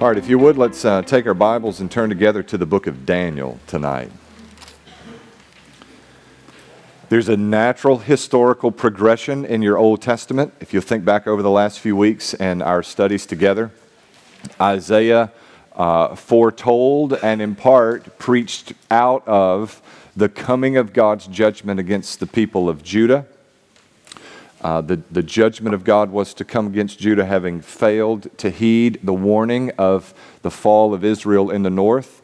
All right, if you would, let's uh, take our Bibles and turn together to the book of Daniel tonight. There's a natural historical progression in your Old Testament. If you think back over the last few weeks and our studies together, Isaiah uh, foretold and in part preached out of the coming of God's judgment against the people of Judah. Uh, the, the judgment of God was to come against Judah, having failed to heed the warning of the fall of Israel in the north.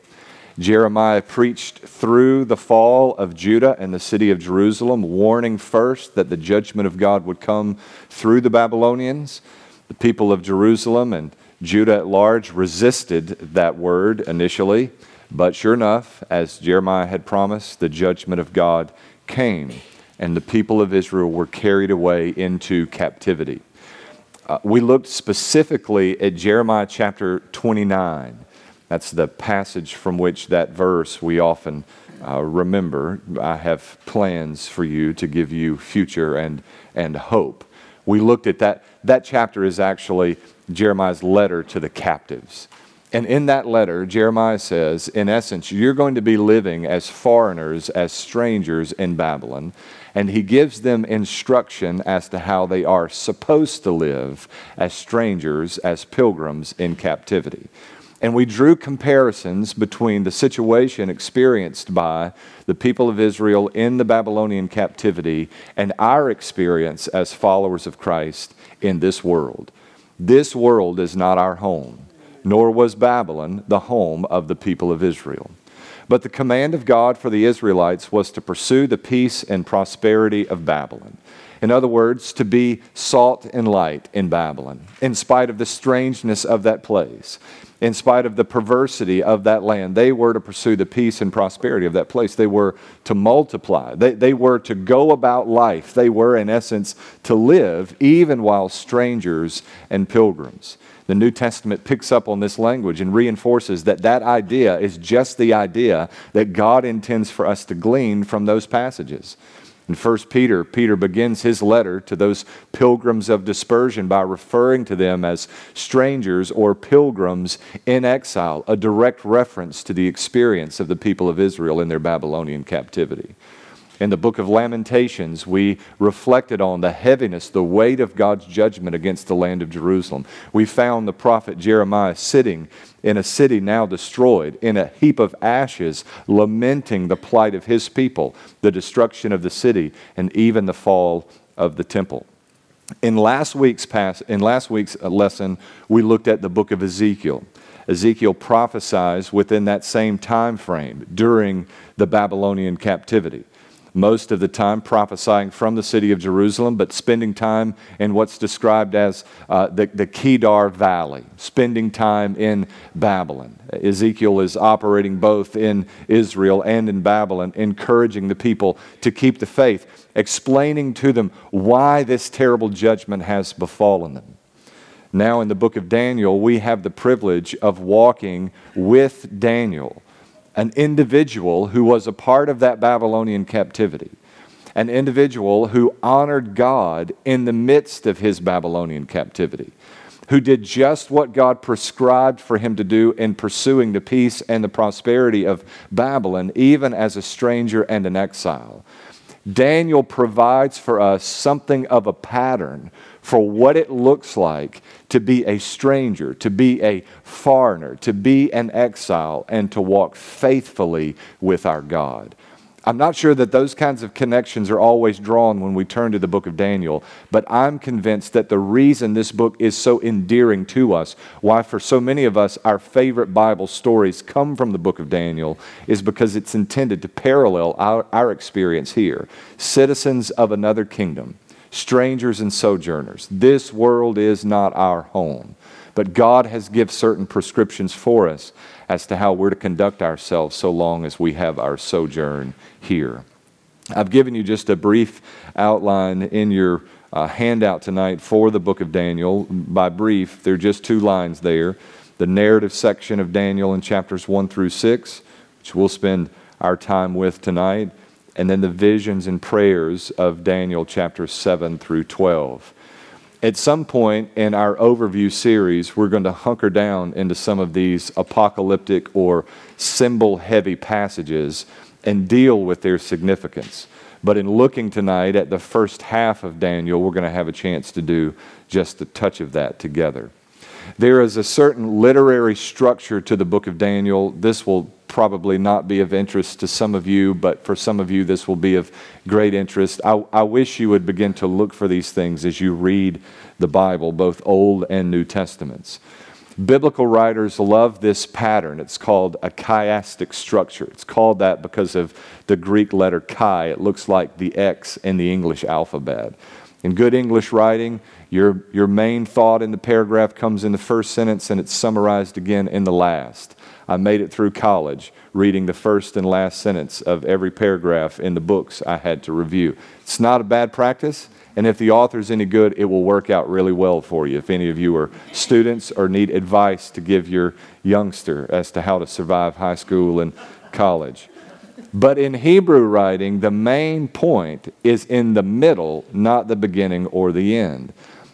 Jeremiah preached through the fall of Judah and the city of Jerusalem, warning first that the judgment of God would come through the Babylonians. The people of Jerusalem and Judah at large resisted that word initially, but sure enough, as Jeremiah had promised, the judgment of God came, and the people of Israel were carried away into captivity. Uh, we looked specifically at Jeremiah chapter 29. That's the passage from which that verse we often uh, remember. I have plans for you to give you future and, and hope. We looked at that. That chapter is actually Jeremiah's letter to the captives. And in that letter, Jeremiah says, in essence, you're going to be living as foreigners, as strangers in Babylon. And he gives them instruction as to how they are supposed to live as strangers, as pilgrims in captivity. And we drew comparisons between the situation experienced by the people of Israel in the Babylonian captivity and our experience as followers of Christ in this world. This world is not our home, nor was Babylon the home of the people of Israel. But the command of God for the Israelites was to pursue the peace and prosperity of Babylon. In other words, to be salt and light in Babylon, in spite of the strangeness of that place, in spite of the perversity of that land. They were to pursue the peace and prosperity of that place. They were to multiply. They, they were to go about life. They were, in essence, to live even while strangers and pilgrims. The New Testament picks up on this language and reinforces that that idea is just the idea that God intends for us to glean from those passages. In 1 Peter, Peter begins his letter to those pilgrims of dispersion by referring to them as strangers or pilgrims in exile, a direct reference to the experience of the people of Israel in their Babylonian captivity. In the book of Lamentations, we reflected on the heaviness, the weight of God's judgment against the land of Jerusalem. We found the prophet Jeremiah sitting in a city now destroyed, in a heap of ashes, lamenting the plight of his people, the destruction of the city, and even the fall of the temple. In last week's, in last week's uh, lesson, we looked at the book of Ezekiel. Ezekiel prophesies within that same time frame during the Babylonian captivity most of the time prophesying from the city of Jerusalem, but spending time in what's described as uh, the, the Kedar Valley, spending time in Babylon. Ezekiel is operating both in Israel and in Babylon, encouraging the people to keep the faith, explaining to them why this terrible judgment has befallen them. Now, in the book of Daniel, we have the privilege of walking with Daniel an individual who was a part of that Babylonian captivity, an individual who honored God in the midst of his Babylonian captivity, who did just what God prescribed for him to do in pursuing the peace and the prosperity of Babylon, even as a stranger and an exile. Daniel provides for us something of a pattern for what it looks like to be a stranger, to be a foreigner, to be an exile, and to walk faithfully with our God. I'm not sure that those kinds of connections are always drawn when we turn to the book of Daniel, but I'm convinced that the reason this book is so endearing to us, why for so many of us our favorite Bible stories come from the book of Daniel, is because it's intended to parallel our, our experience here. Citizens of another kingdom, strangers and sojourners. This world is not our home, but God has given certain prescriptions for us as to how we're to conduct ourselves so long as we have our sojourn here. I've given you just a brief outline in your uh, handout tonight for the book of Daniel. By brief, there are just two lines there the narrative section of Daniel in chapters 1 through 6, which we'll spend our time with tonight and then the visions and prayers of Daniel chapter 7 through 12. At some point in our overview series, we're going to hunker down into some of these apocalyptic or symbol heavy passages and deal with their significance. But in looking tonight at the first half of Daniel, we're going to have a chance to do just a touch of that together. There is a certain literary structure to the book of Daniel. This will probably not be of interest to some of you, but for some of you, this will be of great interest. I, I, wish you would begin to look for these things as you read the Bible, both Old and New Testaments. Biblical writers love this pattern. It's called a chiastic structure. It's called that because of the Greek letter chi. It looks like the X in the English alphabet. In good English writing, your, your main thought in the paragraph comes in the first sentence and it's summarized again in the last. I made it through college reading the first and last sentence of every paragraph in the books I had to review. It's not a bad practice, and if the author's any good, it will work out really well for you. If any of you are students or need advice to give your youngster as to how to survive high school and college. But in Hebrew writing, the main point is in the middle, not the beginning or the end.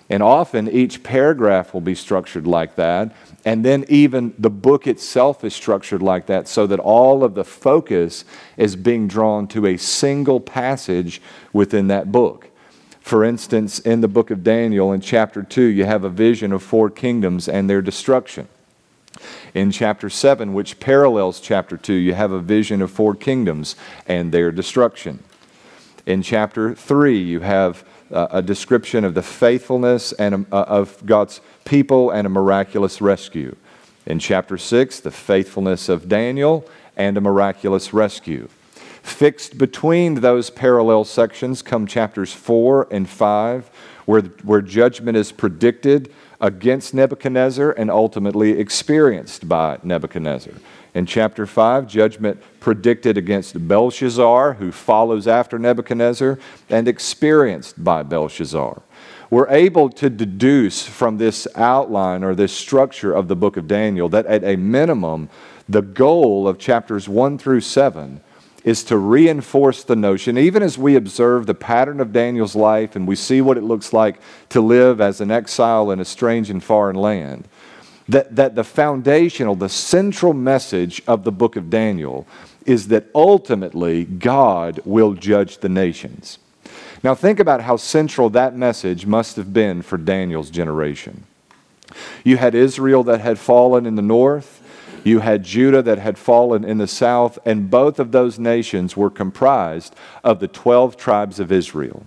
And often each paragraph will be structured like that. And then even the book itself is structured like that so that all of the focus is being drawn to a single passage within that book. For instance, in the book of Daniel, in chapter 2, you have a vision of four kingdoms and their destruction. In chapter 7, which parallels chapter 2, you have a vision of four kingdoms and their destruction. In chapter 3, you have a description of the faithfulness and, uh, of God's people and a miraculous rescue. In chapter 6, the faithfulness of Daniel and a miraculous rescue. Fixed between those parallel sections come chapters 4 and 5, where, where judgment is predicted against Nebuchadnezzar and ultimately experienced by Nebuchadnezzar. In chapter 5, judgment predicted against Belshazzar, who follows after Nebuchadnezzar, and experienced by Belshazzar. We're able to deduce from this outline or this structure of the book of Daniel that at a minimum, the goal of chapters 1 through 7 is to reinforce the notion, even as we observe the pattern of Daniel's life and we see what it looks like to live as an exile in a strange and foreign land that, that the foundational, the central message of the book of Daniel is that ultimately God will judge the nations. Now, think about how central that message must have been for Daniel's generation. You had Israel that had fallen in the north, you had Judah that had fallen in the south, and both of those nations were comprised of the 12 tribes of Israel.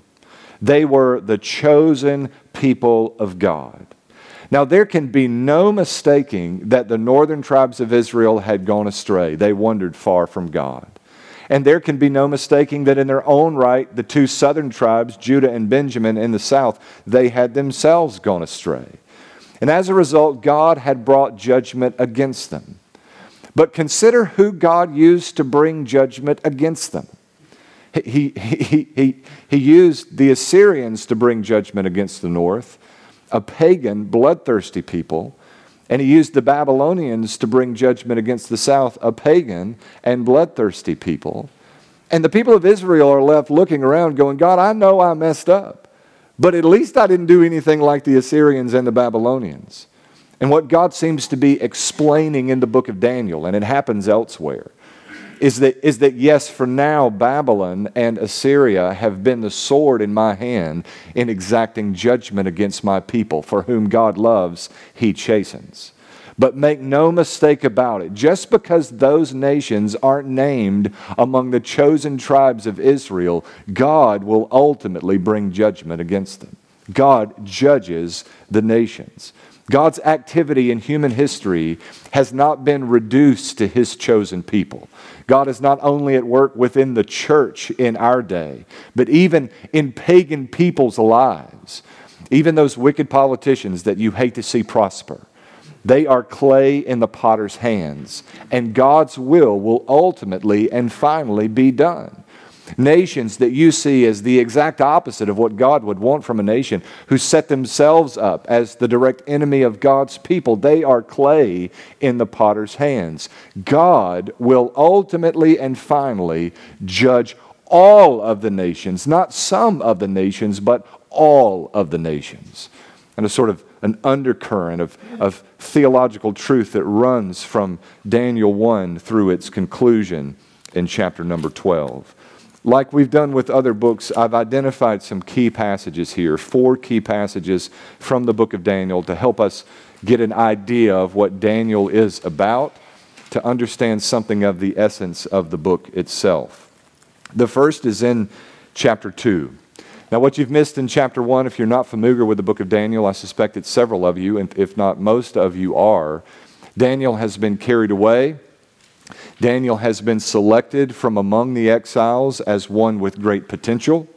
They were the chosen people of God. Now, there can be no mistaking that the northern tribes of Israel had gone astray. They wandered far from God. And there can be no mistaking that in their own right, the two southern tribes, Judah and Benjamin in the south, they had themselves gone astray. And as a result, God had brought judgment against them. But consider who God used to bring judgment against them. He, he, he, he, used the Assyrians to bring judgment against the north a pagan, bloodthirsty people. And he used the Babylonians to bring judgment against the south, a pagan and bloodthirsty people. And the people of Israel are left looking around, going, God, I know I messed up, but at least I didn't do anything like the Assyrians and the Babylonians. And what God seems to be explaining in the book of Daniel, and it happens elsewhere, is that, is that yes, for now, Babylon and Assyria have been the sword in my hand in exacting judgment against my people, for whom God loves, he chastens. But make no mistake about it, just because those nations aren't named among the chosen tribes of Israel, God will ultimately bring judgment against them. God judges the nations. God's activity in human history has not been reduced to his chosen people. God is not only at work within the church in our day, but even in pagan people's lives. Even those wicked politicians that you hate to see prosper, they are clay in the potter's hands, and God's will will ultimately and finally be done nations that you see as the exact opposite of what God would want from a nation, who set themselves up as the direct enemy of God's people. They are clay in the potter's hands. God will ultimately and finally judge all of the nations, not some of the nations, but all of the nations. and a sort of an undercurrent of, of theological truth that runs from Daniel 1 through its conclusion in chapter number 12. Like we've done with other books, I've identified some key passages here, four key passages from the book of Daniel to help us get an idea of what Daniel is about, to understand something of the essence of the book itself. The first is in chapter 2. Now, what you've missed in chapter 1, if you're not familiar with the book of Daniel, I suspect that several of you, if not most of you, are. Daniel has been carried away Daniel has been selected from among the exiles as one with great potential.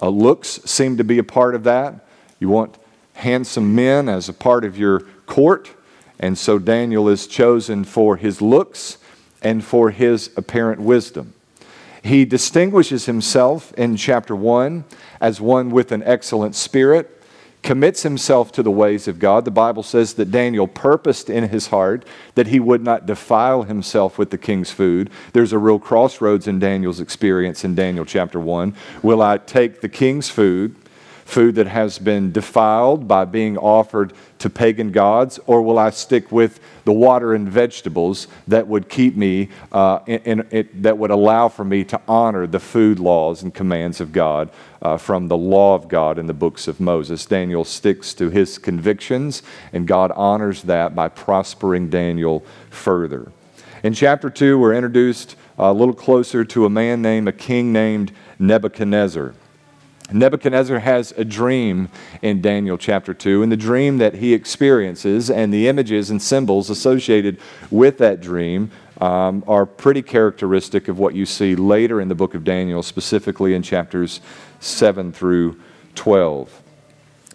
Uh, looks seem to be a part of that. You want handsome men as a part of your court, and so Daniel is chosen for his looks and for his apparent wisdom. He distinguishes himself in chapter 1 as one with an excellent spirit commits himself to the ways of God. The Bible says that Daniel purposed in his heart that he would not defile himself with the king's food. There's a real crossroads in Daniel's experience in Daniel chapter 1. Will I take the king's food food that has been defiled by being offered to pagan gods, or will I stick with the water and vegetables that would keep me, uh, in, in, that would allow for me to honor the food laws and commands of God uh, from the law of God in the books of Moses? Daniel sticks to his convictions, and God honors that by prospering Daniel further. In chapter 2, we're introduced a little closer to a man named, a king named Nebuchadnezzar. Nebuchadnezzar has a dream in Daniel chapter 2, and the dream that he experiences and the images and symbols associated with that dream um, are pretty characteristic of what you see later in the book of Daniel, specifically in chapters 7 through 12.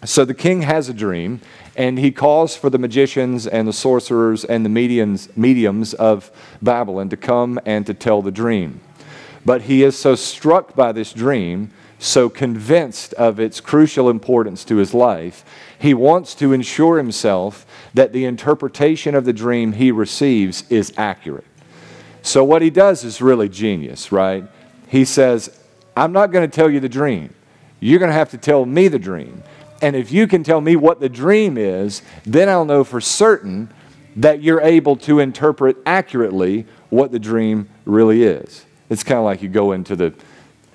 So the king has a dream, and he calls for the magicians and the sorcerers and the mediums, mediums of Babylon to come and to tell the dream. But he is so struck by this dream so convinced of its crucial importance to his life, he wants to ensure himself that the interpretation of the dream he receives is accurate. So, what he does is really genius, right? He says, I'm not going to tell you the dream. You're going to have to tell me the dream. And if you can tell me what the dream is, then I'll know for certain that you're able to interpret accurately what the dream really is. It's kind of like you go into the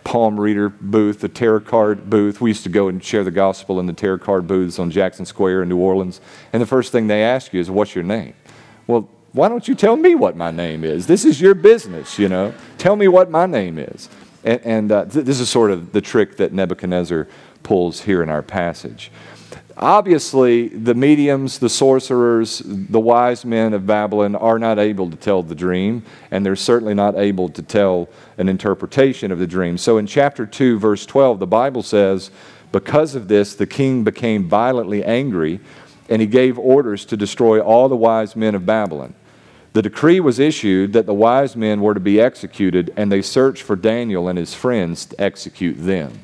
palm reader booth, the tarot card booth. We used to go and share the gospel in the tarot card booths on Jackson Square in New Orleans. And the first thing they ask you is, What's your name? Well, why don't you tell me what my name is? This is your business, you know. Tell me what my name is. And, and uh, th- this is sort of the trick that Nebuchadnezzar pulls here in our passage. Obviously, the mediums, the sorcerers, the wise men of Babylon are not able to tell the dream, and they're certainly not able to tell an interpretation of the dream. So in chapter 2, verse 12, the Bible says, Because of this, the king became violently angry, and he gave orders to destroy all the wise men of Babylon. The decree was issued that the wise men were to be executed, and they searched for Daniel and his friends to execute them.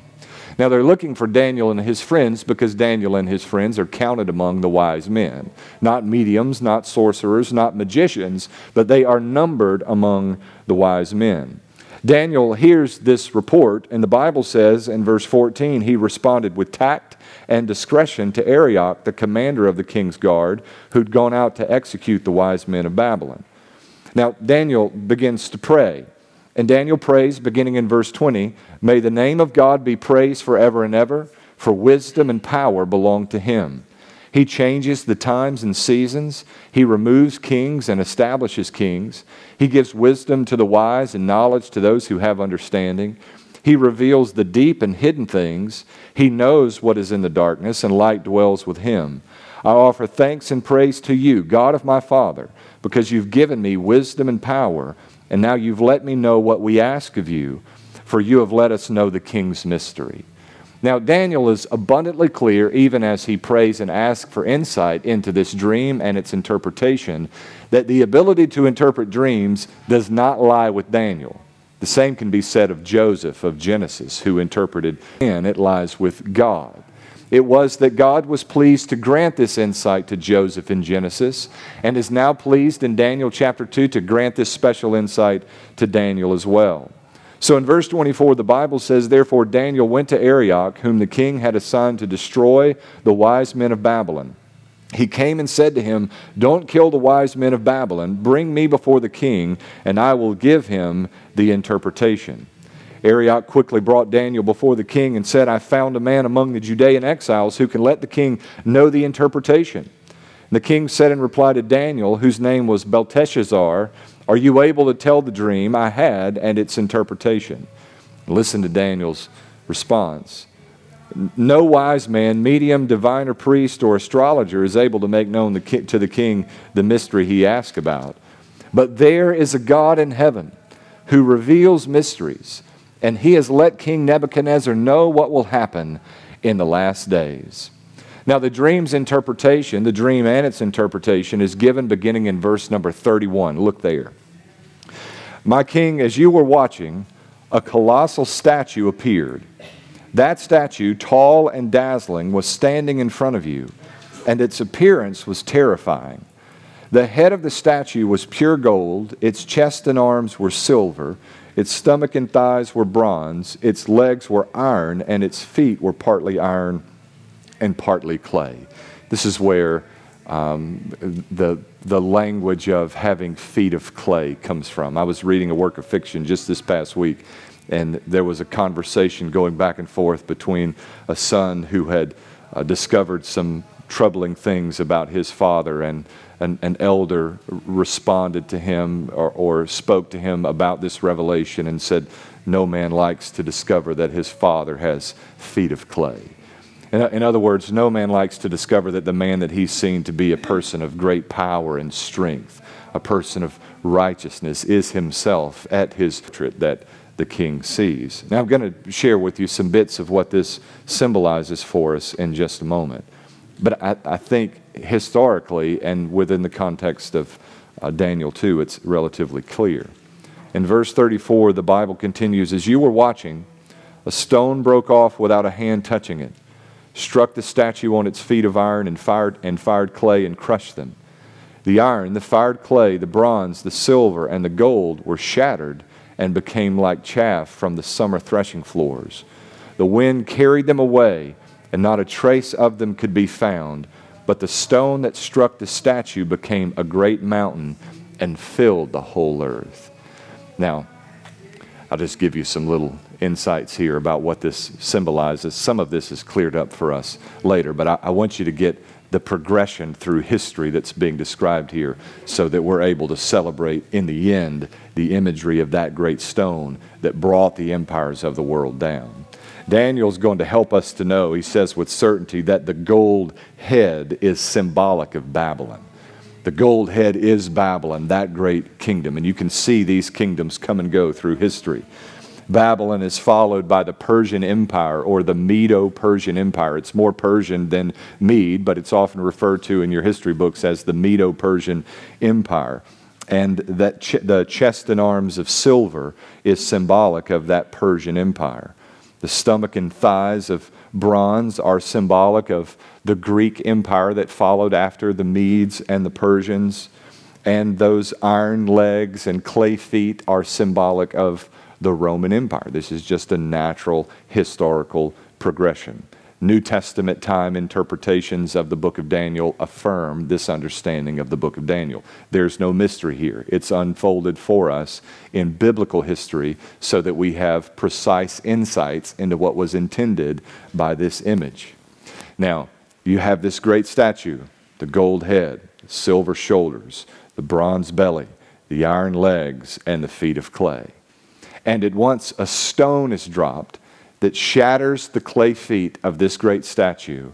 Now they're looking for Daniel and his friends because Daniel and his friends are counted among the wise men. Not mediums, not sorcerers, not magicians, but they are numbered among the wise men. Daniel hears this report, and the Bible says in verse 14, he responded with tact and discretion to Arioch, the commander of the king's guard, who'd gone out to execute the wise men of Babylon. Now, Daniel begins to pray. And Daniel prays, beginning in verse 20 May the name of God be praised forever and ever, for wisdom and power belong to him. He changes the times and seasons. He removes kings and establishes kings. He gives wisdom to the wise and knowledge to those who have understanding. He reveals the deep and hidden things. He knows what is in the darkness, and light dwells with him. I offer thanks and praise to you, God of my Father, because you've given me wisdom and power and now you've let me know what we ask of you, for you have let us know the king's mystery. Now, Daniel is abundantly clear, even as he prays and asks for insight into this dream and its interpretation, that the ability to interpret dreams does not lie with Daniel. The same can be said of Joseph of Genesis, who interpreted, and it lies with God. It was that God was pleased to grant this insight to Joseph in Genesis and is now pleased in Daniel chapter 2 to grant this special insight to Daniel as well. So in verse 24, the Bible says, Therefore Daniel went to Arioch, whom the king had assigned to destroy the wise men of Babylon. He came and said to him, Don't kill the wise men of Babylon. Bring me before the king, and I will give him the interpretation. Arioch quickly brought Daniel before the king and said, I found a man among the Judean exiles who can let the king know the interpretation. The king said in reply to Daniel, whose name was Belteshazzar, are you able to tell the dream I had and its interpretation? Listen to Daniel's response. No wise man, medium, diviner, priest, or astrologer is able to make known to the king the mystery he asked about. But there is a God in heaven who reveals mysteries, and he has let King Nebuchadnezzar know what will happen in the last days. Now, the dream's interpretation, the dream and its interpretation, is given beginning in verse number 31. Look there. My king, as you were watching, a colossal statue appeared. That statue, tall and dazzling, was standing in front of you, and its appearance was terrifying. The head of the statue was pure gold, its chest and arms were silver, its stomach and thighs were bronze, its legs were iron, and its feet were partly iron and partly clay. This is where um, the, the language of having feet of clay comes from. I was reading a work of fiction just this past week, and there was a conversation going back and forth between a son who had uh, discovered some troubling things about his father, and an, an elder responded to him or, or spoke to him about this revelation and said, No man likes to discover that his father has feet of clay. In, other words, no man likes to discover that the man that he's seen to be a person of great power and strength, a person of righteousness, is himself at his portrait that the king sees. Now, I'm going to share with you some bits of what this symbolizes for us in just a moment. But I, I think historically and within the context of uh, Daniel 2, it's relatively clear. In verse 34, the Bible continues As you were watching, a stone broke off without a hand touching it struck the statue on its feet of iron and fired, and fired clay and crushed them. The iron, the fired clay, the bronze, the silver, and the gold were shattered and became like chaff from the summer threshing floors. The wind carried them away, and not a trace of them could be found. But the stone that struck the statue became a great mountain and filled the whole earth. Now, I'll just give you some little insights here about what this symbolizes. Some of this is cleared up for us later, but I, I want you to get the progression through history that's being described here so that we're able to celebrate in the end the imagery of that great stone that brought the empires of the world down. Daniel's going to help us to know, he says with certainty, that the gold head is symbolic of Babylon. The gold head is Babylon, that great kingdom. And you can see these kingdoms come and go through history. Babylon is followed by the Persian Empire or the Medo Persian Empire. It's more Persian than Mede, but it's often referred to in your history books as the Medo Persian Empire. And that ch- the chest and arms of silver is symbolic of that Persian Empire. The stomach and thighs of bronze are symbolic of the Greek Empire that followed after the Medes and the Persians. And those iron legs and clay feet are symbolic of the Roman Empire. This is just a natural historical progression. New Testament time interpretations of the book of Daniel affirm this understanding of the book of Daniel. There's no mystery here. It's unfolded for us in biblical history so that we have precise insights into what was intended by this image. Now, you have this great statue the gold head, silver shoulders, the bronze belly, the iron legs, and the feet of clay and at once a stone is dropped that shatters the clay feet of this great statue,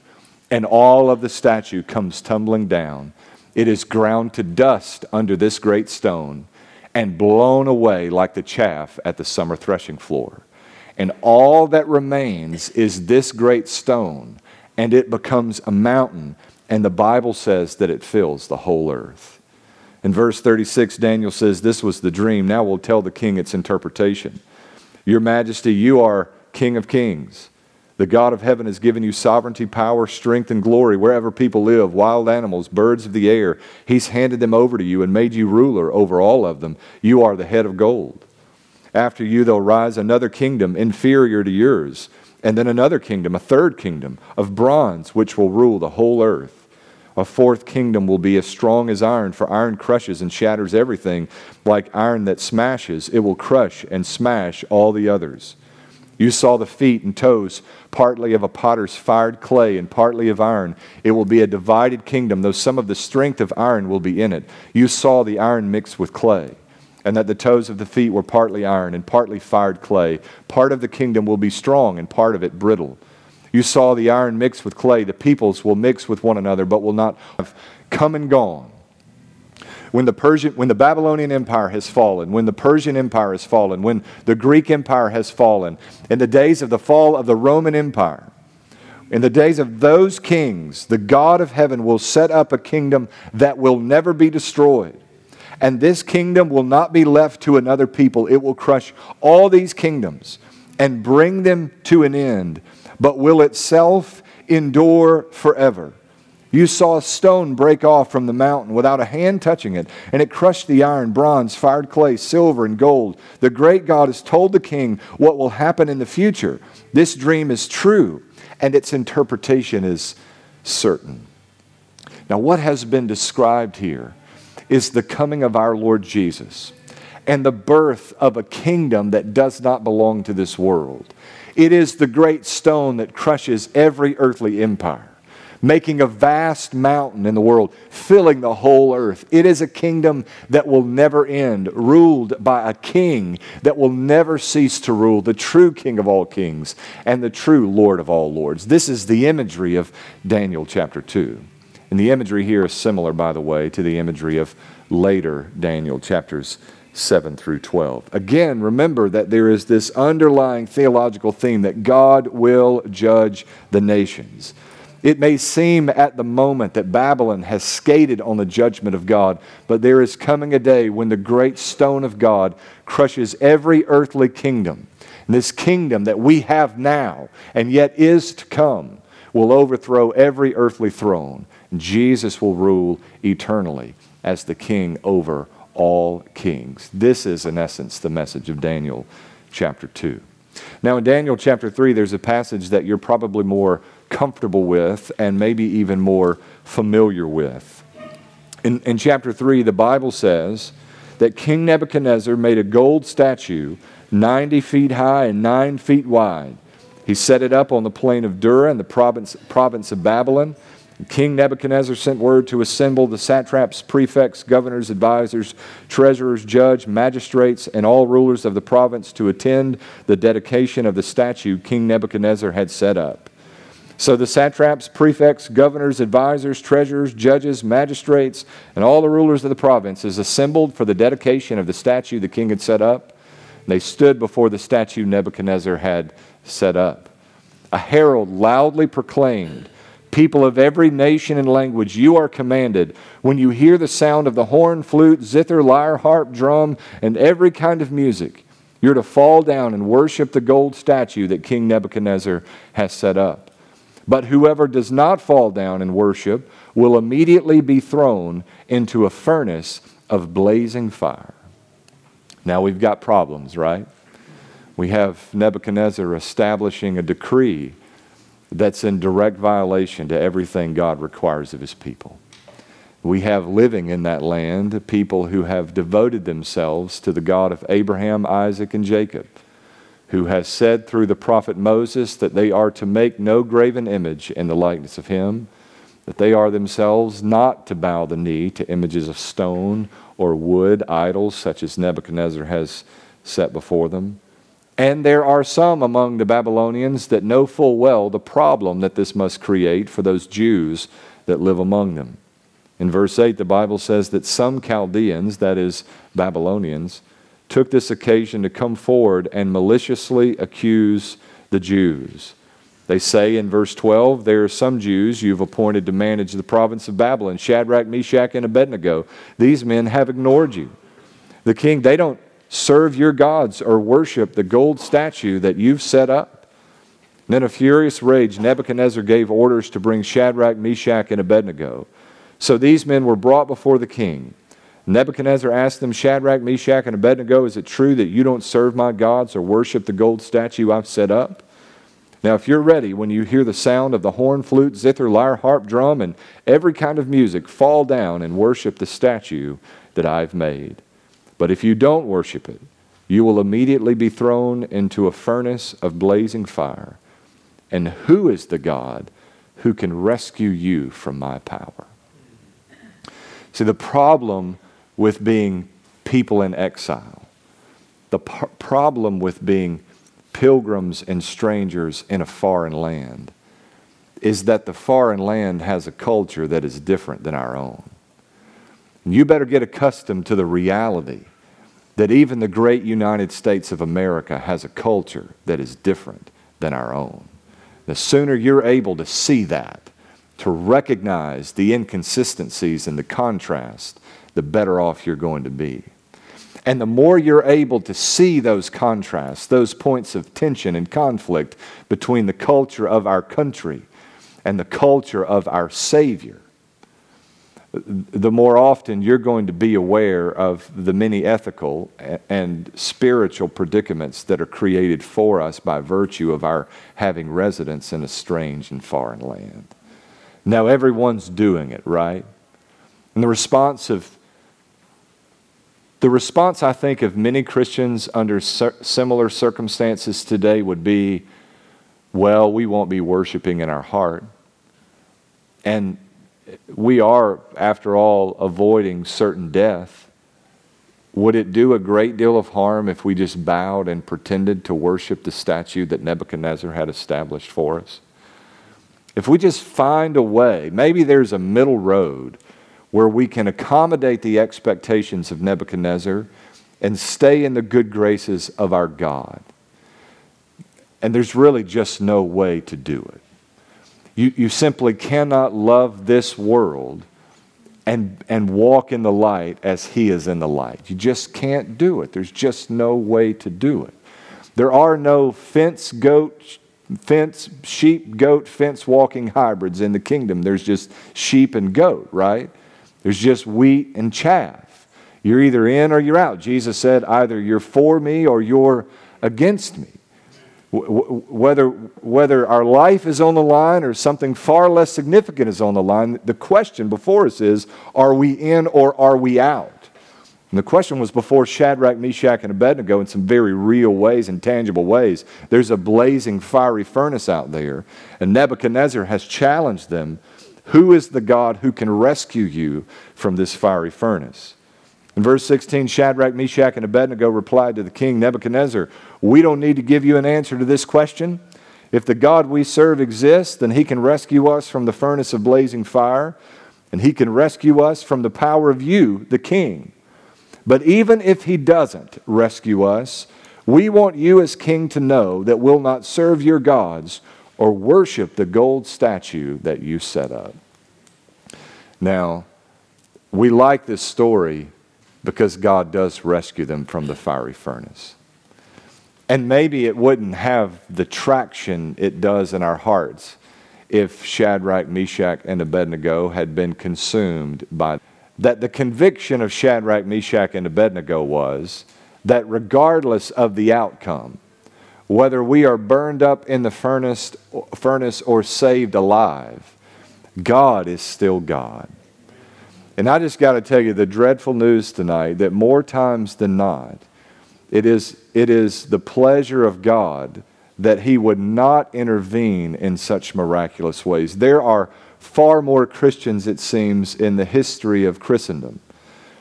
and all of the statue comes tumbling down. It is ground to dust under this great stone and blown away like the chaff at the summer threshing floor. And all that remains is this great stone, and it becomes a mountain, and the Bible says that it fills the whole earth. In verse 36, Daniel says, This was the dream. Now we'll tell the king its interpretation. Your majesty, you are king of kings. The God of heaven has given you sovereignty, power, strength, and glory wherever people live, wild animals, birds of the air. He's handed them over to you and made you ruler over all of them. You are the head of gold. After you, there'll rise another kingdom inferior to yours, and then another kingdom, a third kingdom of bronze, which will rule the whole earth. A fourth kingdom will be as strong as iron, for iron crushes and shatters everything like iron that smashes. It will crush and smash all the others. You saw the feet and toes, partly of a potter's fired clay and partly of iron. It will be a divided kingdom, though some of the strength of iron will be in it. You saw the iron mixed with clay, and that the toes of the feet were partly iron and partly fired clay. Part of the kingdom will be strong, and part of it brittle. You saw the iron mixed with clay. The peoples will mix with one another, but will not have come and gone when the, Persian, when the Babylonian Empire has fallen, when the Persian Empire has fallen, when the Greek Empire has fallen, in the days of the fall of the Roman Empire, in the days of those kings, the God of heaven will set up a kingdom that will never be destroyed. And this kingdom will not be left to another people. It will crush all these kingdoms and bring them to an end, but will itself endure forever. You saw a stone break off from the mountain without a hand touching it, and it crushed the iron, bronze, fired clay, silver, and gold. The great God has told the king what will happen in the future. This dream is true, and its interpretation is certain. Now, what has been described here is the coming of our Lord Jesus and the birth of a kingdom that does not belong to this world. It is the great stone that crushes every earthly empire making a vast mountain in the world, filling the whole earth. It is a kingdom that will never end, ruled by a king that will never cease to rule, the true King of all kings and the true Lord of all lords. This is the imagery of Daniel chapter 2. And the imagery here is similar, by the way, to the imagery of later Daniel chapters 7 through 12. Again, remember that there is this underlying theological theme that God will judge the nations. It may seem at the moment that Babylon has skated on the judgment of God, but there is coming a day when the great stone of God crushes every earthly kingdom. And this kingdom that we have now and yet is to come will overthrow every earthly throne. Jesus will rule eternally as the king over all kings. This is, in essence, the message of Daniel chapter 2. Now, in Daniel chapter 3, there's a passage that you're probably more comfortable with and maybe even more familiar with. In, in chapter 3, the Bible says that King Nebuchadnezzar made a gold statue 90 feet high and 9 feet wide. He set it up on the plain of Dura in the province, province of Babylon. King Nebuchadnezzar sent word to assemble the satraps, prefects, governors, advisors, treasurers, judge, magistrates, and all rulers of the province to attend the dedication of the statue King Nebuchadnezzar had set up. So the satraps, prefects, governors, advisors, treasurers, judges, magistrates, and all the rulers of the provinces assembled for the dedication of the statue the king had set up. They stood before the statue Nebuchadnezzar had set up. A herald loudly proclaimed, People of every nation and language, you are commanded, when you hear the sound of the horn, flute, zither, lyre, harp, drum, and every kind of music, you're to fall down and worship the gold statue that King Nebuchadnezzar has set up. But whoever does not fall down and worship will immediately be thrown into a furnace of blazing fire. Now we've got problems, right? We have Nebuchadnezzar establishing a decree that's in direct violation to everything God requires of his people. We have living in that land people who have devoted themselves to the God of Abraham, Isaac, and Jacob who has said through the prophet Moses that they are to make no graven image in the likeness of him, that they are themselves not to bow the knee to images of stone or wood, idols such as Nebuchadnezzar has set before them. And there are some among the Babylonians that know full well the problem that this must create for those Jews that live among them. In verse 8, the Bible says that some Chaldeans, that is, Babylonians, took this occasion to come forward and maliciously accuse the Jews. They say in verse 12, There are some Jews you've appointed to manage the province of Babylon Shadrach, Meshach, and Abednego. These men have ignored you. The king, they don't serve your gods or worship the gold statue that you've set up. And in a furious rage, Nebuchadnezzar gave orders to bring Shadrach, Meshach, and Abednego. So these men were brought before the king. Nebuchadnezzar asked them, Shadrach, Meshach, and Abednego, is it true that you don't serve my gods or worship the gold statue I've set up? Now, if you're ready, when you hear the sound of the horn, flute, zither, lyre, harp, drum, and every kind of music, fall down and worship the statue that I've made. But if you don't worship it, you will immediately be thrown into a furnace of blazing fire. And who is the God who can rescue you from my power? See, the problem with being people in exile, the problem with being pilgrims and strangers in a foreign land, is that the foreign land has a culture that is different than our own. And you better get accustomed to the reality that even the great United States of America has a culture that is different than our own. The sooner you're able to see that, to recognize the inconsistencies and the contrast, the better off you're going to be. And the more you're able to see those contrasts, those points of tension and conflict between the culture of our country and the culture of our Savior, the more often you're going to be aware of the many ethical and spiritual predicaments that are created for us by virtue of our having residence in a strange and foreign land. Now, everyone's doing it, right? And the response of the response, I think, of many Christians under similar circumstances today would be, well, we won't be worshiping in our heart. And we are, after all, avoiding certain death. Would it do a great deal of harm if we just bowed and pretended to worship the statue that Nebuchadnezzar had established for us? If we just find a way, maybe there's a middle road where we can accommodate the expectations of Nebuchadnezzar and stay in the good graces of our God. And there's really just no way to do it. You, you simply cannot love this world and, and walk in the light as He is in the light. You just can't do it. There's just no way to do it. There are no fence, goat, fence, sheep, goat, fence walking hybrids in the kingdom. There's just sheep and goat, right? There's just wheat and chaff. You're either in or you're out. Jesus said, either you're for me or you're against me whether, whether our life is on the line or something far less significant is on the line, the question before us is are we in or are we out? And the question was before Shadrach, Meshach, and Abednego in some very real ways and tangible ways. There's a blazing fiery furnace out there, and Nebuchadnezzar has challenged them Who is the God who can rescue you from this fiery furnace? In verse 16, Shadrach, Meshach, and Abednego replied to the king Nebuchadnezzar, We don't need to give you an answer to this question. If the God we serve exists, then he can rescue us from the furnace of blazing fire, and he can rescue us from the power of you, the king. But even if he doesn't rescue us, we want you as king to know that we'll not serve your gods or worship the gold statue that you set up. Now, we like this story because God does rescue them from the fiery furnace. And maybe it wouldn't have the traction it does in our hearts if Shadrach, Meshach, and Abednego had been consumed by that the conviction of Shadrach, Meshach, and Abednego was that regardless of the outcome, whether we are burned up in the furnace, furnace or saved alive, God is still God. And I just got to tell you the dreadful news tonight that more times than not, it is, it is the pleasure of God that He would not intervene in such miraculous ways. There are far more Christians, it seems, in the history of Christendom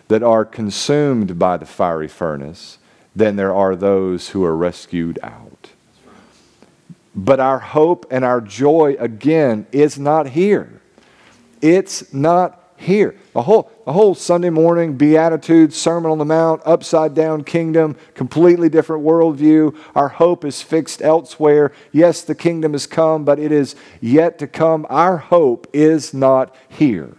that are consumed by the fiery furnace than there are those who are rescued out. But our hope and our joy, again, is not here. It's not here. A whole, a whole Sunday morning Beatitudes, Sermon on the Mount, upside down kingdom, completely different worldview. Our hope is fixed elsewhere. Yes, the kingdom has come, but it is yet to come. Our hope is not here.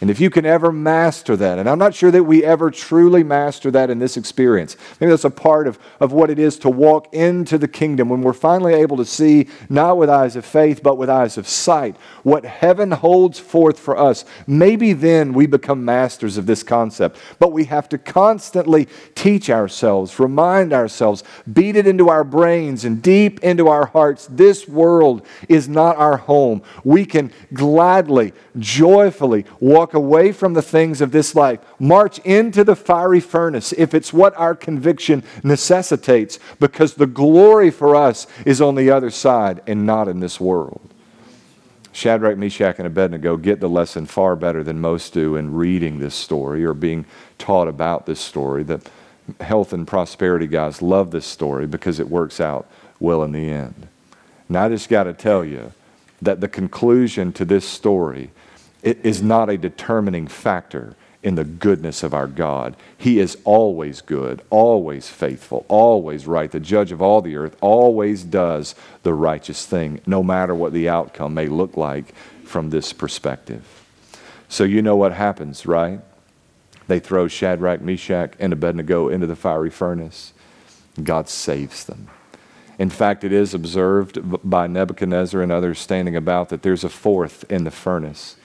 And if you can ever master that, and I'm not sure that we ever truly master that in this experience, maybe that's a part of, of what it is to walk into the kingdom when we're finally able to see, not with eyes of faith, but with eyes of sight, what heaven holds forth for us. Maybe then we become masters of this concept. But we have to constantly teach ourselves, remind ourselves, beat it into our brains and deep into our hearts. This world is not our home. We can gladly, joyfully walk walk away from the things of this life, march into the fiery furnace if it's what our conviction necessitates, because the glory for us is on the other side and not in this world. Shadrach, Meshach, and Abednego get the lesson far better than most do in reading this story or being taught about this story. The health and prosperity guys love this story because it works out well in the end. And I just got to tell you that the conclusion to this story it is not a determining factor in the goodness of our God. He is always good, always faithful, always right. The judge of all the earth always does the righteous thing, no matter what the outcome may look like from this perspective. So you know what happens, right? They throw Shadrach, Meshach, and Abednego into the fiery furnace. God saves them. In fact, it is observed by Nebuchadnezzar and others standing about that there's a fourth in the furnace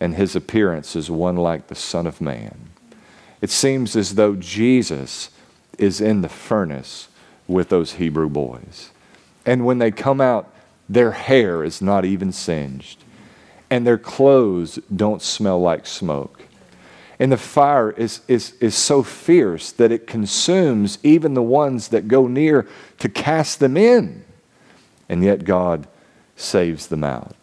and his appearance is one like the Son of Man. It seems as though Jesus is in the furnace with those Hebrew boys. And when they come out, their hair is not even singed, and their clothes don't smell like smoke. And the fire is, is, is so fierce that it consumes even the ones that go near to cast them in. And yet God saves them out.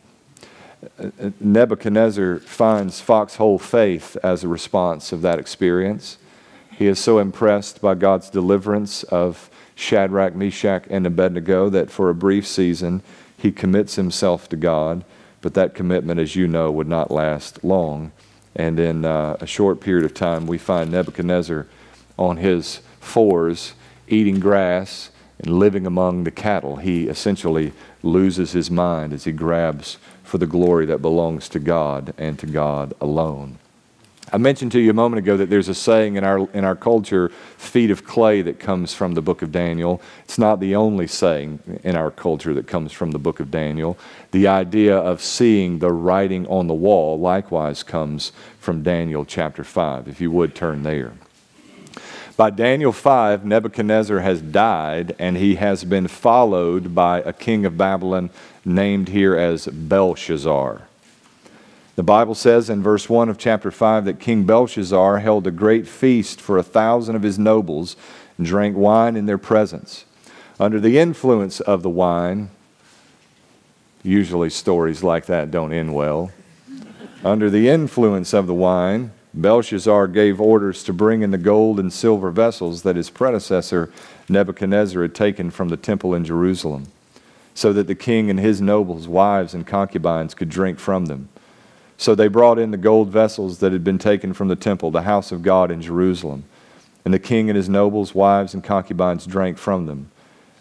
Nebuchadnezzar finds foxhole faith as a response of that experience. He is so impressed by God's deliverance of Shadrach, Meshach, and Abednego that for a brief season he commits himself to God. But that commitment, as you know, would not last long. And in uh, a short period of time, we find Nebuchadnezzar on his fours eating grass and living among the cattle. He essentially loses his mind as he grabs for the glory that belongs to God and to God alone. I mentioned to you a moment ago that there's a saying in our, in our culture, feet of clay, that comes from the book of Daniel. It's not the only saying in our culture that comes from the book of Daniel. The idea of seeing the writing on the wall likewise comes from Daniel chapter 5. If you would turn there. By Daniel 5, Nebuchadnezzar has died, and he has been followed by a king of Babylon named here as Belshazzar. The Bible says in verse 1 of chapter 5 that King Belshazzar held a great feast for a thousand of his nobles and drank wine in their presence. Under the influence of the wine, usually stories like that don't end well. Under the influence of the wine, Belshazzar gave orders to bring in the gold and silver vessels that his predecessor Nebuchadnezzar had taken from the temple in Jerusalem, so that the king and his nobles, wives, and concubines could drink from them. So they brought in the gold vessels that had been taken from the temple, the house of God in Jerusalem. And the king and his nobles, wives, and concubines drank from them.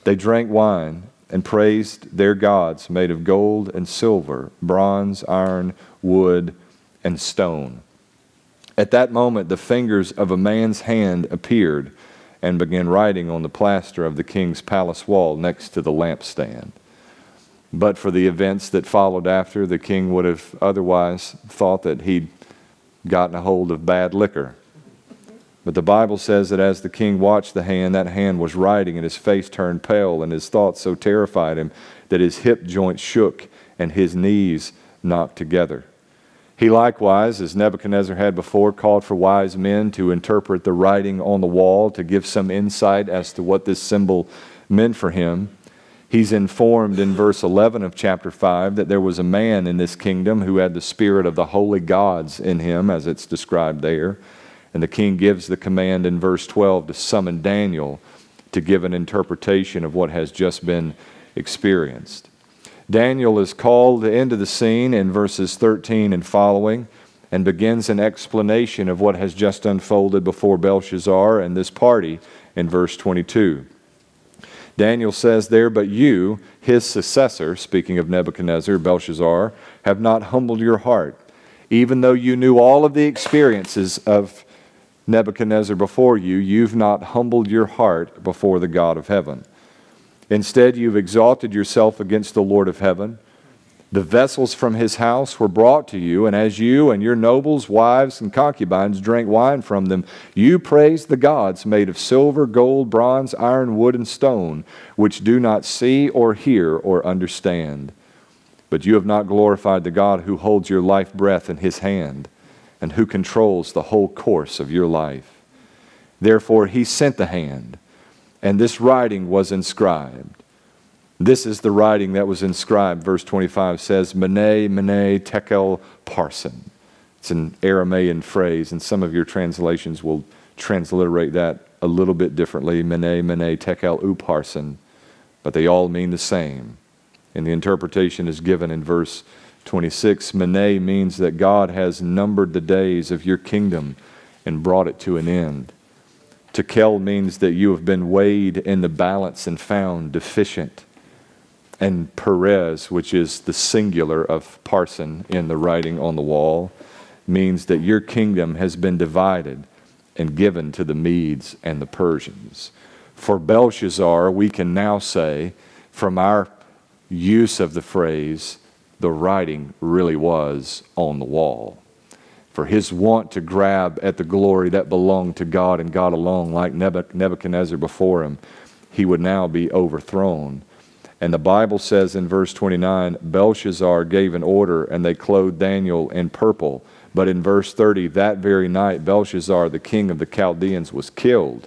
They drank wine and praised their gods made of gold and silver, bronze, iron, wood, and stone. At that moment, the fingers of a man's hand appeared and began writing on the plaster of the king's palace wall next to the lampstand. But for the events that followed after, the king would have otherwise thought that he'd gotten a hold of bad liquor. But the Bible says that as the king watched the hand, that hand was writing, and his face turned pale, and his thoughts so terrified him that his hip joints shook and his knees knocked together. He likewise, as Nebuchadnezzar had before, called for wise men to interpret the writing on the wall to give some insight as to what this symbol meant for him. He's informed in verse 11 of chapter 5 that there was a man in this kingdom who had the spirit of the holy gods in him, as it's described there. And the king gives the command in verse 12 to summon Daniel to give an interpretation of what has just been experienced. Daniel is called into the scene in verses 13 and following and begins an explanation of what has just unfolded before Belshazzar and this party in verse 22. Daniel says there, But you, his successor, speaking of Nebuchadnezzar, Belshazzar, have not humbled your heart, Even though you knew all of the experiences of Nebuchadnezzar before you, you've not humbled your heart before the God of heaven. Instead, you've exalted yourself against the Lord of heaven. The vessels from his house were brought to you, and as you and your nobles, wives, and concubines drank wine from them, you praised the gods made of silver, gold, bronze, iron, wood, and stone, which do not see or hear or understand. But you have not glorified the God who holds your life breath in his hand and who controls the whole course of your life. Therefore, he sent the hand, and this writing was inscribed. This is the writing that was inscribed. Verse 25 says, Mene, Mene, Tekel, Parsin. It's an Aramaean phrase, and some of your translations will transliterate that a little bit differently. Mene, Mene, Tekel, Upharsin. But they all mean the same. And the interpretation is given in verse 26. Mene means that God has numbered the days of your kingdom and brought it to an end. Tekel means that you have been weighed in the balance and found deficient. And Peres, which is the singular of Parsin in the writing on the wall, means that your kingdom has been divided and given to the Medes and the Persians. For Belshazzar, we can now say, from our use of the phrase, the writing really was on the wall. For his want to grab at the glory that belonged to God and God alone, like Nebuchadnezzar before him, he would now be overthrown. And the Bible says in verse 29 Belshazzar gave an order, and they clothed Daniel in purple. But in verse 30, that very night, Belshazzar, the king of the Chaldeans, was killed,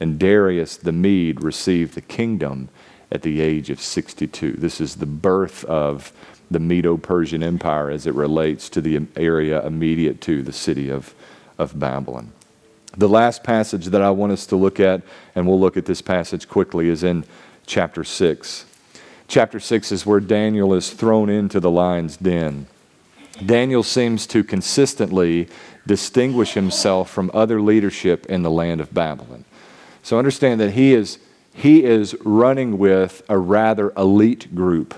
and Darius the Mede received the kingdom at the age of 62. This is the birth of the Medo Persian Empire as it relates to the area immediate to the city of, of Babylon. The last passage that I want us to look at, and we'll look at this passage quickly, is in chapter 6. Chapter 6 is where Daniel is thrown into the lion's den. Daniel seems to consistently distinguish himself from other leadership in the land of Babylon. So understand that he is, he is running with a rather elite group.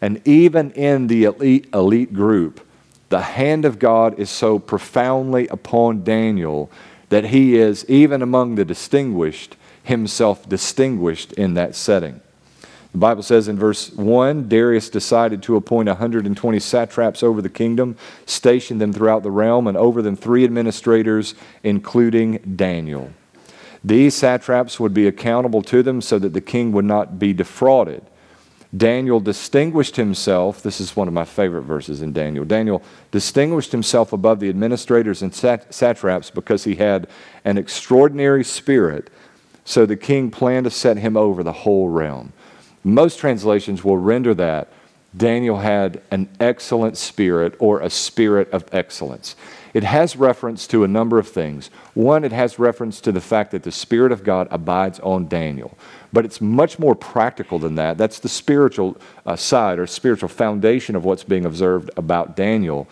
And even in the elite, elite group, the hand of God is so profoundly upon Daniel that he is, even among the distinguished, himself distinguished in that setting. The Bible says in verse 1 Darius decided to appoint 120 satraps over the kingdom, station them throughout the realm, and over them three administrators, including Daniel. These satraps would be accountable to them so that the king would not be defrauded. Daniel distinguished himself. This is one of my favorite verses in Daniel. Daniel distinguished himself above the administrators and satraps because he had an extraordinary spirit. So the king planned to set him over the whole realm. Most translations will render that Daniel had an excellent spirit or a spirit of excellence. It has reference to a number of things. One, it has reference to the fact that the Spirit of God abides on Daniel. But it's much more practical than that. That's the spiritual uh, side or spiritual foundation of what's being observed about Daniel.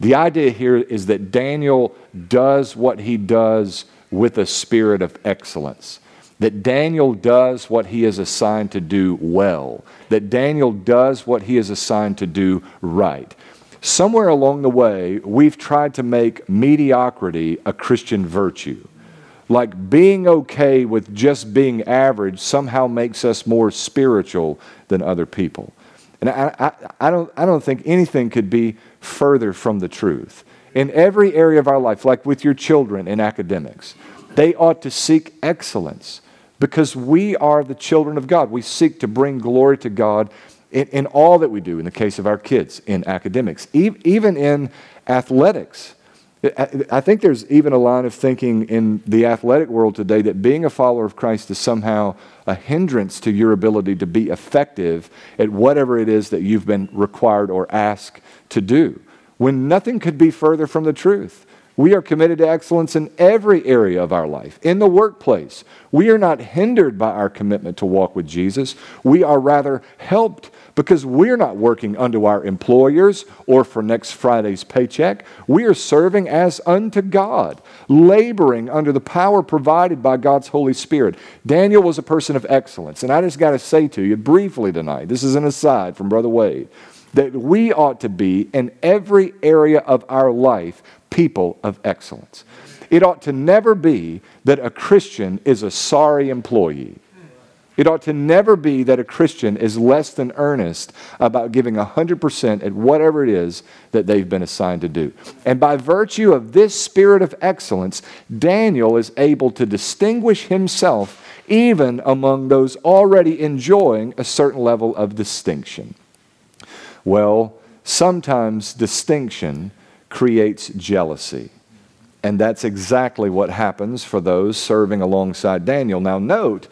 The idea here is that Daniel does what he does with a spirit of excellence. That Daniel does what he is assigned to do well. That Daniel does what he is assigned to do right. Somewhere along the way, we've tried to make mediocrity a Christian virtue like being okay with just being average somehow makes us more spiritual than other people. And I, I, I, don't, I don't think anything could be further from the truth. In every area of our life, like with your children in academics, they ought to seek excellence because we are the children of God. We seek to bring glory to God in, in all that we do, in the case of our kids, in academics, even in athletics. I think there's even a line of thinking in the athletic world today that being a follower of Christ is somehow a hindrance to your ability to be effective at whatever it is that you've been required or asked to do, when nothing could be further from the truth. We are committed to excellence in every area of our life. In the workplace, we are not hindered by our commitment to walk with Jesus. We are rather helped because we're not working unto our employers or for next Friday's paycheck. We are serving as unto God, laboring under the power provided by God's Holy Spirit. Daniel was a person of excellence. And I just got to say to you briefly tonight this is an aside from Brother Wade. that we ought to be in every area of our life people of excellence. It ought to never be that a Christian is a sorry employee. It ought to never be that a Christian is less than earnest about giving 100% at whatever it is that they've been assigned to do. And by virtue of this spirit of excellence, Daniel is able to distinguish himself even among those already enjoying a certain level of distinction. Well, sometimes distinction creates jealousy. And that's exactly what happens for those serving alongside Daniel. Now, note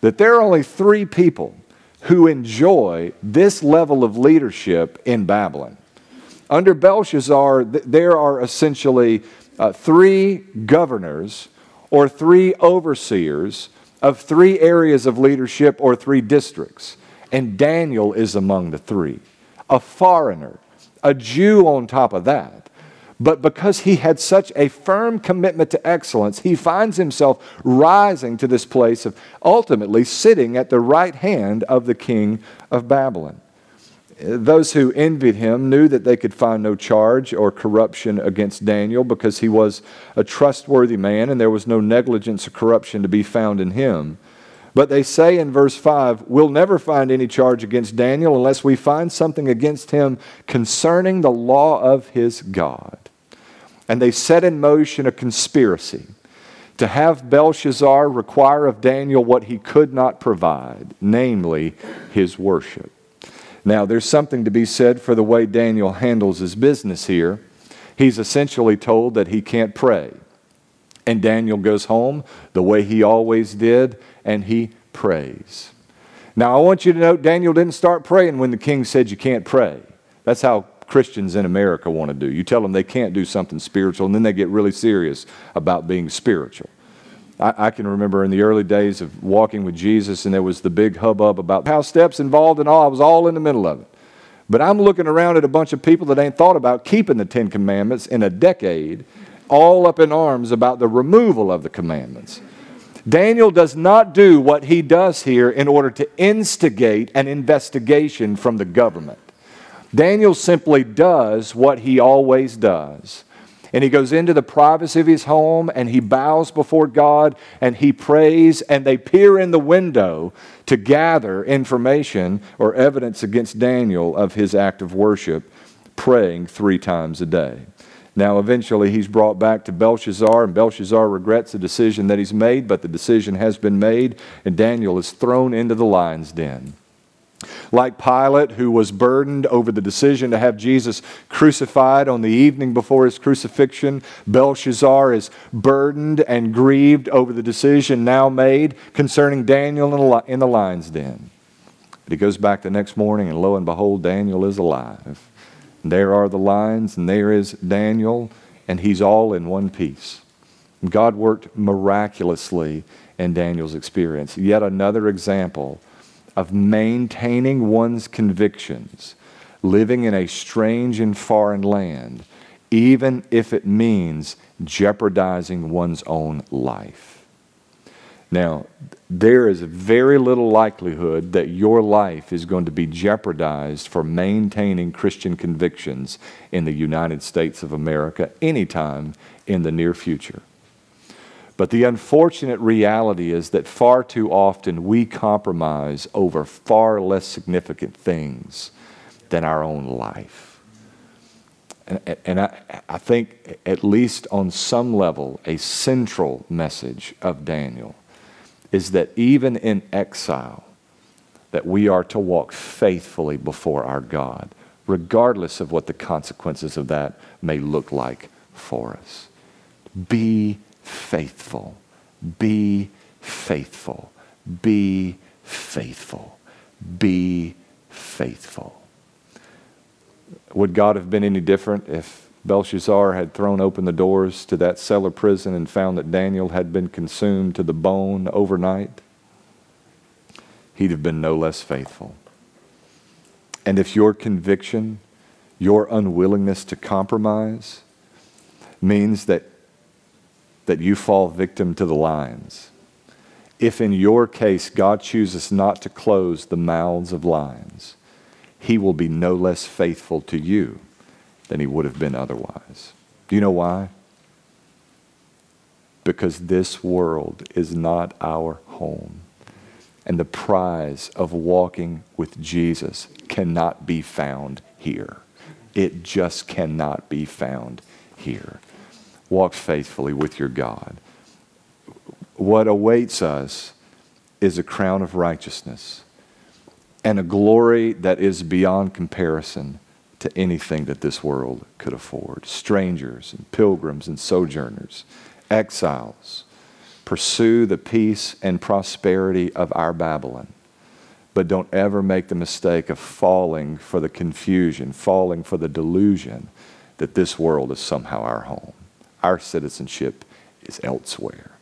that there are only three people who enjoy this level of leadership in Babylon. Under Belshazzar, there are essentially uh, three governors or three overseers of three areas of leadership or three districts. And Daniel is among the three. A foreigner, a Jew on top of that. But because he had such a firm commitment to excellence, he finds himself rising to this place of ultimately sitting at the right hand of the king of Babylon. Those who envied him knew that they could find no charge or corruption against Daniel because he was a trustworthy man and there was no negligence or corruption to be found in him. But they say in verse 5, we'll never find any charge against Daniel unless we find something against him concerning the law of his God and they set in motion a conspiracy to have Belshazzar require of Daniel what he could not provide, namely his worship. Now, there's something to be said for the way Daniel handles his business here. He's essentially told that he can't pray. And Daniel goes home the way he always did, and he prays. Now, I want you to note Daniel didn't start praying when the king said you can't pray. That's how Christians in America want to do. You tell them they can't do something spiritual, and then they get really serious about being spiritual. I, can remember in the early days of walking with Jesus, and there was the big hubbub about how steps involved and all. I was all in the middle of it. But I'm looking around at a bunch of people that ain't thought about keeping the Ten Commandments in a decade, all up in arms about the removal of the commandments. Daniel does not do what he does here in order to instigate an investigation from the government. Daniel simply does what he always does. And he goes into the privacy of his home and he bows before God and he prays, and they peer in the window to gather information or evidence against Daniel of his act of worship, praying three times a day. Now, eventually, he's brought back to Belshazzar, and Belshazzar regrets the decision that he's made, but the decision has been made, and Daniel is thrown into the lion's den. Like Pilate, who was burdened over the decision to have Jesus crucified on the evening before his crucifixion, Belshazzar is burdened and grieved over the decision now made concerning Daniel in the lion's den. But he goes back the next morning, and lo and behold, Daniel is alive. And there are the lions, and there is Daniel, and he's all in one piece. God worked miraculously in Daniel's experience. Yet another example of maintaining one's convictions, living in a strange and foreign land, even if it means jeopardizing one's own life. Now, there is very little likelihood that your life is going to be jeopardized for maintaining Christian convictions in the United States of America anytime in the near future. But the unfortunate reality is that far too often we compromise over far less significant things than our own life. And, and I, I think, at least on some level, a central message of Daniel is that even in exile, that we are to walk faithfully before our God, regardless of what the consequences of that may look like for us. Be faithful. Be faithful. Be faithful. Be faithful. Would God have been any different if Belshazzar had thrown open the doors to that cellar prison and found that Daniel had been consumed to the bone overnight? He'd have been no less faithful. And if your conviction, your unwillingness to compromise, means that that you fall victim to the lions. If in your case God chooses not to close the mouths of lions, he will be no less faithful to you than he would have been otherwise. Do you know why? Because this world is not our home. And the prize of walking with Jesus cannot be found here. It just cannot be found here. Walk faithfully with your God. What awaits us is a crown of righteousness and a glory that is beyond comparison to anything that this world could afford. Strangers and pilgrims and sojourners, exiles, pursue the peace and prosperity of our Babylon. But don't ever make the mistake of falling for the confusion, falling for the delusion that this world is somehow our home. Our citizenship is elsewhere.